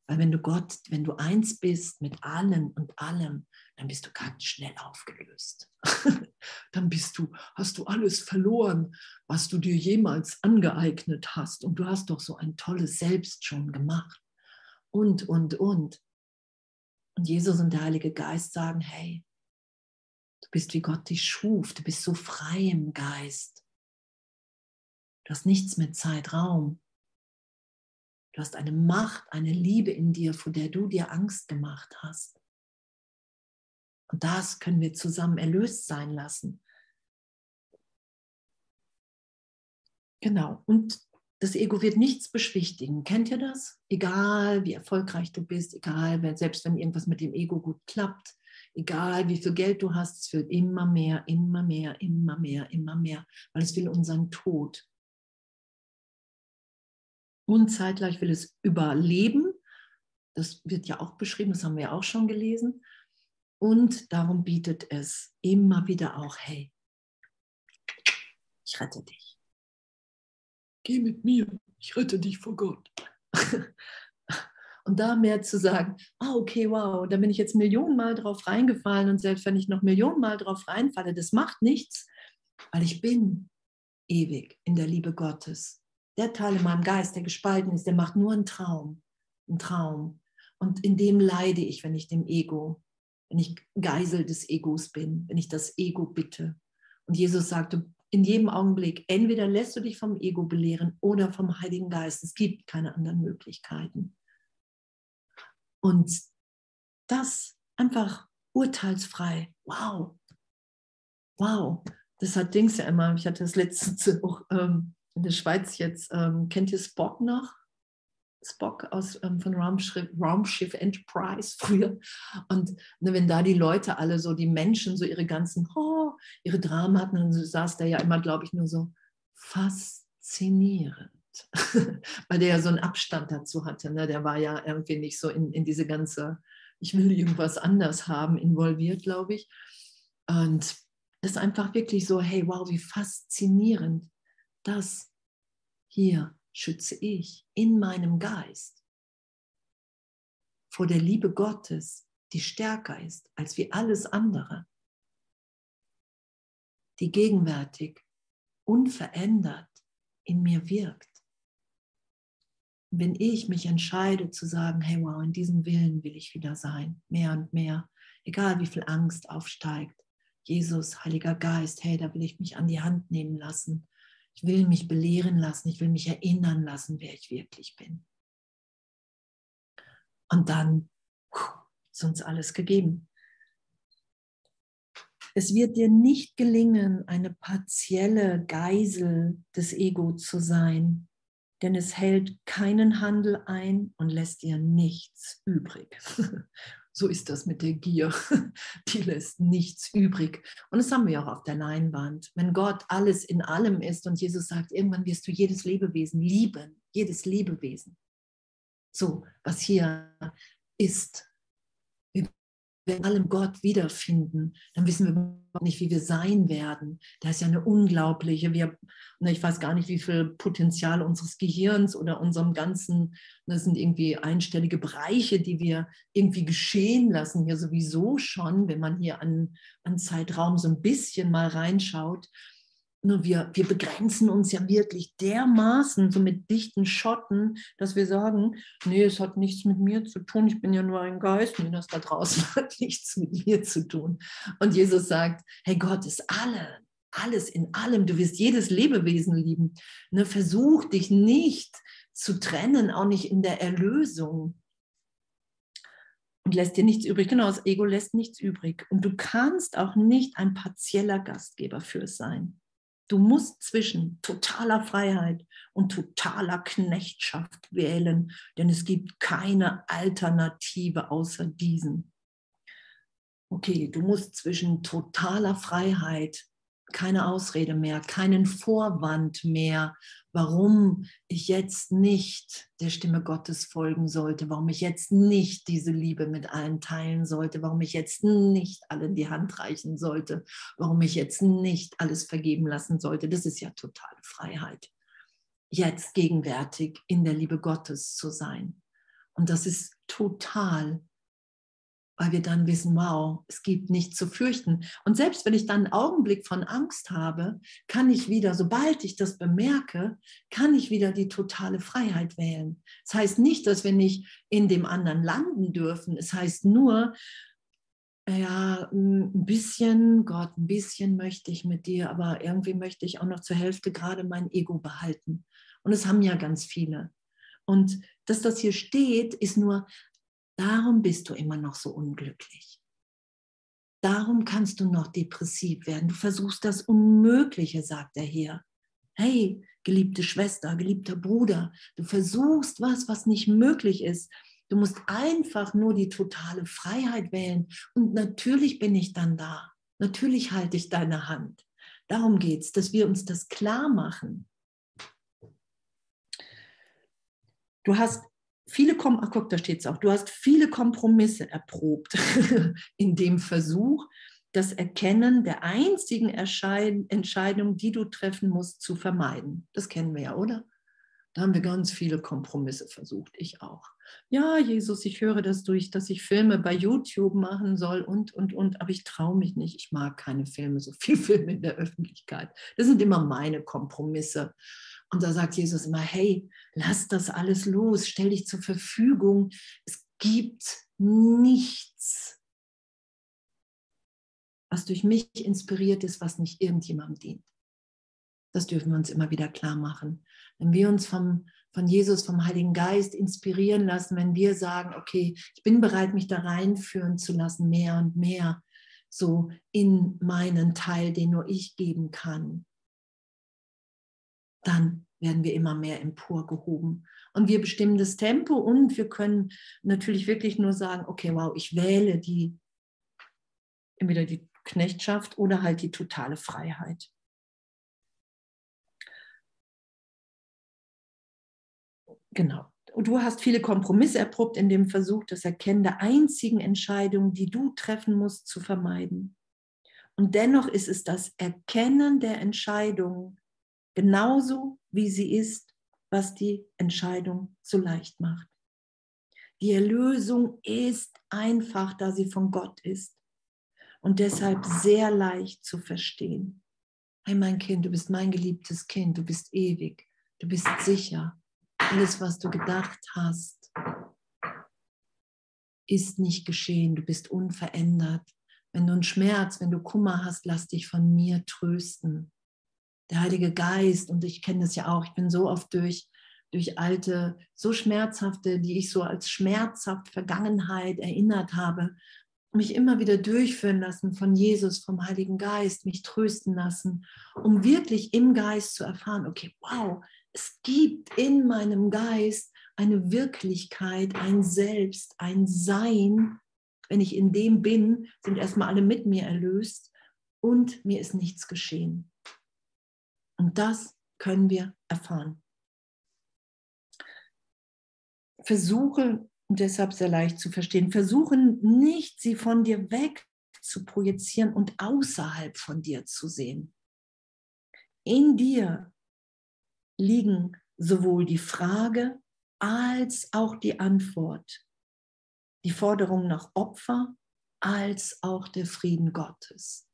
Weil wenn du Gott, wenn du eins bist mit allen und allem, dann bist du ganz schnell aufgelöst. dann bist du, hast du alles verloren, was du dir jemals angeeignet hast. Und du hast doch so ein tolles Selbst schon gemacht. Und, und, und. Und Jesus und der Heilige Geist sagen, hey, du bist wie Gott dich schuf, du bist so frei im Geist. Du hast nichts mit Zeitraum. Du hast eine Macht, eine Liebe in dir, vor der du dir Angst gemacht hast. Und das können wir zusammen erlöst sein lassen. Genau. Und das Ego wird nichts beschwichtigen. Kennt ihr das? Egal, wie erfolgreich du bist, egal, selbst wenn irgendwas mit dem Ego gut klappt, Egal wie viel Geld du hast, es will immer mehr, immer mehr, immer mehr, immer mehr, weil es will unseren Tod. Und zeitgleich will es überleben. Das wird ja auch beschrieben, das haben wir auch schon gelesen. Und darum bietet es immer wieder auch, hey, ich rette dich. Geh mit mir, ich rette dich vor Gott. Und da mehr zu sagen, ah, okay, wow, da bin ich jetzt Millionenmal drauf reingefallen und selbst wenn ich noch Millionenmal drauf reinfalle, das macht nichts, weil ich bin ewig in der Liebe Gottes. Der Teil in meinem Geist, der gespalten ist, der macht nur einen Traum, einen Traum. Und in dem leide ich, wenn ich dem Ego, wenn ich Geisel des Egos bin, wenn ich das Ego bitte. Und Jesus sagte, in jedem Augenblick, entweder lässt du dich vom Ego belehren oder vom Heiligen Geist. Es gibt keine anderen Möglichkeiten. Und das einfach urteilsfrei. Wow. Wow. Das hat Dings ja immer, ich hatte das letztens auch ähm, in der Schweiz jetzt, ähm, kennt ihr Spock noch? Spock aus, ähm, von Raumschiff, Raumschiff Enterprise früher. Und ne, wenn da die Leute alle so, die Menschen, so ihre ganzen, oh, ihre Dramen hatten, dann saß der ja immer, glaube ich, nur so faszinierend. Weil der ja so einen Abstand dazu hatte. Ne? Der war ja irgendwie nicht so in, in diese ganze, ich will irgendwas anders haben, involviert, glaube ich. Und das ist einfach wirklich so, hey, wow, wie faszinierend. Das hier schütze ich in meinem Geist vor der Liebe Gottes, die stärker ist als wie alles andere, die gegenwärtig, unverändert in mir wirkt. Wenn ich mich entscheide zu sagen, hey wow, in diesem Willen will ich wieder sein, mehr und mehr, egal wie viel Angst aufsteigt, Jesus, Heiliger Geist, hey, da will ich mich an die Hand nehmen lassen ich will mich belehren lassen, ich will mich erinnern lassen, wer ich wirklich bin. Und dann ist uns alles gegeben. Es wird dir nicht gelingen, eine partielle Geisel des Ego zu sein, denn es hält keinen Handel ein und lässt dir nichts übrig. So ist das mit der Gier. Die lässt nichts übrig. Und das haben wir auch auf der Leinwand. Wenn Gott alles in allem ist und Jesus sagt, irgendwann wirst du jedes Lebewesen lieben, jedes Lebewesen. So, was hier ist, wir allem Gott wiederfinden, dann wissen wir nicht, wie wir sein werden. Da ist ja eine unglaubliche, wir, ich weiß gar nicht, wie viel Potenzial unseres Gehirns oder unserem ganzen, das sind irgendwie einstellige Bereiche, die wir irgendwie geschehen lassen, hier sowieso schon, wenn man hier an, an Zeitraum so ein bisschen mal reinschaut. Nur wir, wir begrenzen uns ja wirklich dermaßen so mit dichten Schotten, dass wir sagen, nee, es hat nichts mit mir zu tun, ich bin ja nur ein Geist, nee, das da draußen hat nichts mit mir zu tun. Und Jesus sagt, hey, Gott ist alle, alles in allem, du wirst jedes Lebewesen lieben. Ne, versuch dich nicht zu trennen, auch nicht in der Erlösung. Und lässt dir nichts übrig. Genau, das Ego lässt nichts übrig. Und du kannst auch nicht ein partieller Gastgeber für es sein. Du musst zwischen totaler Freiheit und totaler Knechtschaft wählen, denn es gibt keine Alternative außer diesen. Okay, du musst zwischen totaler Freiheit keine Ausrede mehr, keinen Vorwand mehr, warum ich jetzt nicht der Stimme Gottes folgen sollte, warum ich jetzt nicht diese Liebe mit allen teilen sollte, warum ich jetzt nicht allen die Hand reichen sollte, warum ich jetzt nicht alles vergeben lassen sollte. Das ist ja totale Freiheit. Jetzt gegenwärtig in der Liebe Gottes zu sein. Und das ist total weil wir dann wissen, wow, es gibt nichts zu fürchten. Und selbst wenn ich dann einen Augenblick von Angst habe, kann ich wieder, sobald ich das bemerke, kann ich wieder die totale Freiheit wählen. Das heißt nicht, dass wir nicht in dem anderen landen dürfen. Es heißt nur, ja, ein bisschen, Gott, ein bisschen möchte ich mit dir, aber irgendwie möchte ich auch noch zur Hälfte gerade mein Ego behalten. Und es haben ja ganz viele. Und dass das hier steht, ist nur Darum bist du immer noch so unglücklich. Darum kannst du noch depressiv werden. Du versuchst das Unmögliche, sagt er hier. Hey, geliebte Schwester, geliebter Bruder, du versuchst was, was nicht möglich ist. Du musst einfach nur die totale Freiheit wählen. Und natürlich bin ich dann da. Natürlich halte ich deine Hand. Darum geht es, dass wir uns das klar machen. Du hast viele, Kom Ach, guck, da steht auch, du hast viele Kompromisse erprobt in dem Versuch, das Erkennen der einzigen Entscheidung, die du treffen musst, zu vermeiden. Das kennen wir ja, oder? Da haben wir ganz viele Kompromisse versucht, ich auch. Ja, Jesus, ich höre das durch, dass ich Filme bei YouTube machen soll und, und, und, aber ich traue mich nicht. Ich mag keine Filme, so viel Filme in der Öffentlichkeit. Das sind immer meine Kompromisse. Und da sagt Jesus immer, hey, lass das alles los, stell dich zur Verfügung. Es gibt nichts, was durch mich inspiriert ist, was nicht irgendjemandem dient. Das dürfen wir uns immer wieder klar machen. Wenn wir uns vom, von Jesus, vom Heiligen Geist inspirieren lassen, wenn wir sagen, okay, ich bin bereit, mich da reinführen zu lassen, mehr und mehr, so in meinen Teil, den nur ich geben kann, dann werden wir immer mehr emporgehoben. Und wir bestimmen das Tempo und wir können natürlich wirklich nur sagen, okay, wow, ich wähle die, entweder die Knechtschaft oder halt die totale Freiheit. Genau. Und du hast viele Kompromisse erprobt in dem Versuch, das Erkennen der einzigen Entscheidung, die du treffen musst, zu vermeiden. Und dennoch ist es das Erkennen der Entscheidung genauso, wie sie ist, was die Entscheidung so leicht macht. Die Erlösung ist einfach, da sie von Gott ist und deshalb sehr leicht zu verstehen. Hey mein Kind, du bist mein geliebtes Kind, du bist ewig, du bist sicher, alles, was du gedacht hast, ist nicht geschehen. Du bist unverändert. Wenn du einen Schmerz, wenn du Kummer hast, lass dich von mir trösten. Der Heilige Geist, und ich kenne das ja auch, ich bin so oft durch, durch alte, so schmerzhafte, die ich so als schmerzhaft Vergangenheit erinnert habe, mich immer wieder durchführen lassen von Jesus, vom Heiligen Geist, mich trösten lassen, um wirklich im Geist zu erfahren, okay, wow, es gibt in meinem Geist eine Wirklichkeit, ein Selbst, ein Sein. Wenn ich in dem bin, sind erstmal alle mit mir erlöst und mir ist nichts geschehen. Und das können wir erfahren. Versuche, deshalb sehr leicht zu verstehen, versuchen nicht, sie von dir weg zu projizieren und außerhalb von dir zu sehen. In dir liegen sowohl die Frage als auch die Antwort, die Forderung nach Opfer als auch der Frieden Gottes.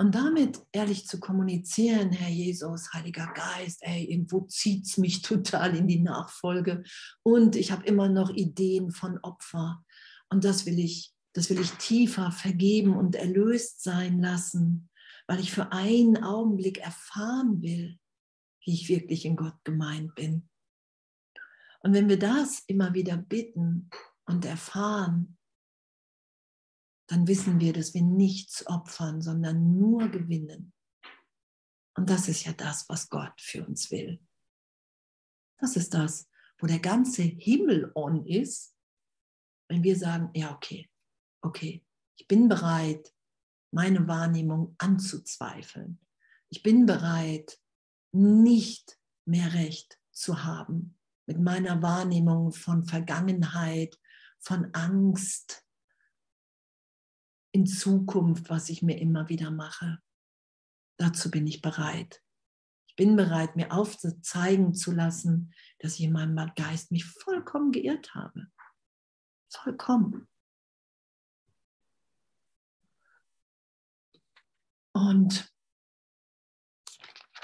Und damit ehrlich zu kommunizieren, Herr Jesus, Heiliger Geist, ey, irgendwo zieht es mich total in die Nachfolge und ich habe immer noch Ideen von Opfer. Und das will ich, das will ich tiefer vergeben und erlöst sein lassen, weil ich für einen Augenblick erfahren will, wie ich wirklich in Gott gemeint bin. Und wenn wir das immer wieder bitten und erfahren, dann wissen wir, dass wir nichts opfern, sondern nur gewinnen. Und das ist ja das, was Gott für uns will. Das ist das, wo der ganze Himmel on ist, wenn wir sagen, ja, okay, okay, ich bin bereit, meine Wahrnehmung anzuzweifeln. Ich bin bereit, nicht mehr recht zu haben mit meiner Wahrnehmung von Vergangenheit, von Angst in Zukunft, was ich mir immer wieder mache. Dazu bin ich bereit. Ich bin bereit, mir aufzeigen zu lassen, dass ich in meinem Geist mich vollkommen geirrt habe. Vollkommen. Und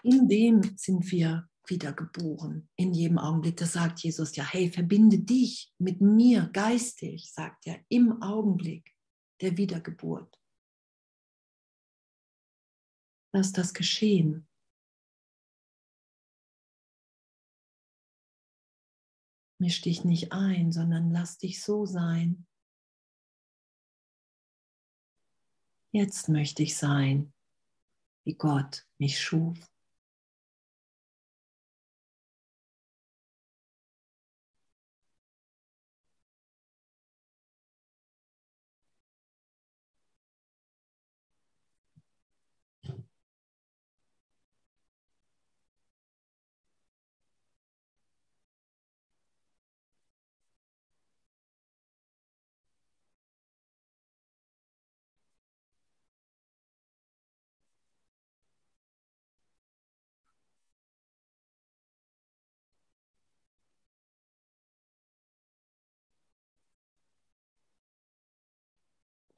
in dem sind wir wiedergeboren, in jedem Augenblick. Das sagt Jesus ja, hey, verbinde dich mit mir geistig, sagt er, im Augenblick der Wiedergeburt. Lass das geschehen. Misch dich nicht ein, sondern lass dich so sein. Jetzt möchte ich sein, wie Gott mich schuf.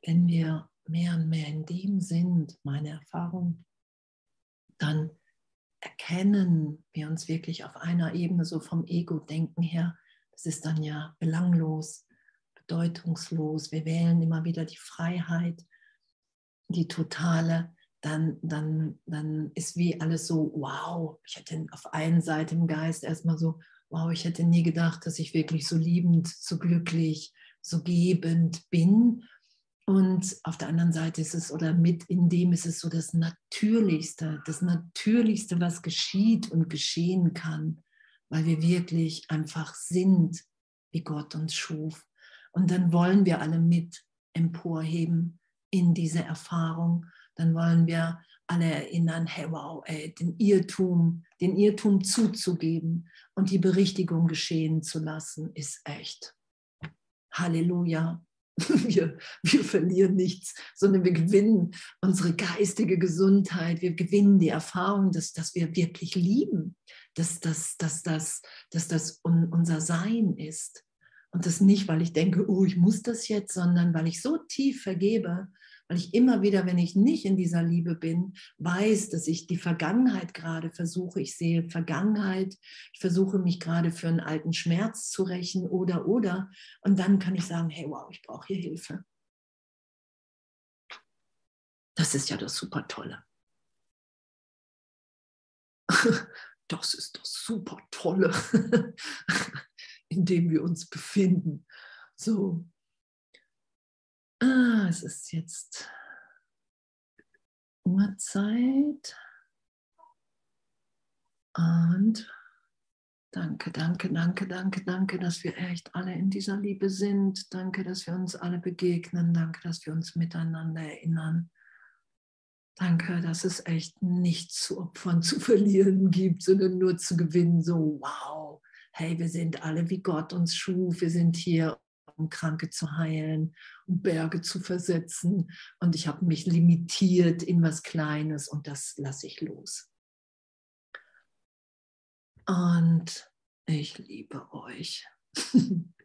Wenn wir mehr und mehr in dem sind, meine Erfahrung, dann erkennen wir uns wirklich auf einer Ebene, so vom Ego-Denken her, das ist dann ja belanglos, bedeutungslos. Wir wählen immer wieder die Freiheit, die totale. Dann, dann, dann ist wie alles so, wow, ich hätte auf einen Seite im Geist erstmal so, wow, ich hätte nie gedacht, dass ich wirklich so liebend, so glücklich, so gebend bin. Und auf der anderen Seite ist es, oder mit in dem ist es so das Natürlichste, das Natürlichste, was geschieht und geschehen kann, weil wir wirklich einfach sind, wie Gott uns schuf. Und dann wollen wir alle mit emporheben in diese Erfahrung. Dann wollen wir alle erinnern, hey wow, ey, den Irrtum, den Irrtum zuzugeben und die Berichtigung geschehen zu lassen, ist echt. Halleluja. Wir, wir verlieren nichts, sondern wir gewinnen unsere geistige Gesundheit. Wir gewinnen die Erfahrung, dass, dass wir wirklich lieben, dass, dass, dass, dass, dass das unser Sein ist. Und das nicht, weil ich denke, oh, ich muss das jetzt, sondern weil ich so tief vergebe, weil ich immer wieder, wenn ich nicht in dieser Liebe bin, weiß, dass ich die Vergangenheit gerade versuche. Ich sehe Vergangenheit, ich versuche mich gerade für einen alten Schmerz zu rächen oder, oder. Und dann kann ich sagen, hey, wow, ich brauche hier Hilfe. Das ist ja das super Tolle. Das ist das super Tolle, in dem wir uns befinden. So, Ah, es ist jetzt Uhrzeit. Und danke, danke, danke, danke, danke, dass wir echt alle in dieser Liebe sind. Danke, dass wir uns alle begegnen. Danke, dass wir uns miteinander erinnern. Danke, dass es echt nichts zu opfern, zu verlieren gibt, sondern nur zu gewinnen. So, wow, hey, wir sind alle wie Gott uns schuf. Wir sind hier, um Kranke zu heilen, um Berge zu versetzen. Und ich habe mich limitiert in was Kleines und das lasse ich los. Und ich liebe euch.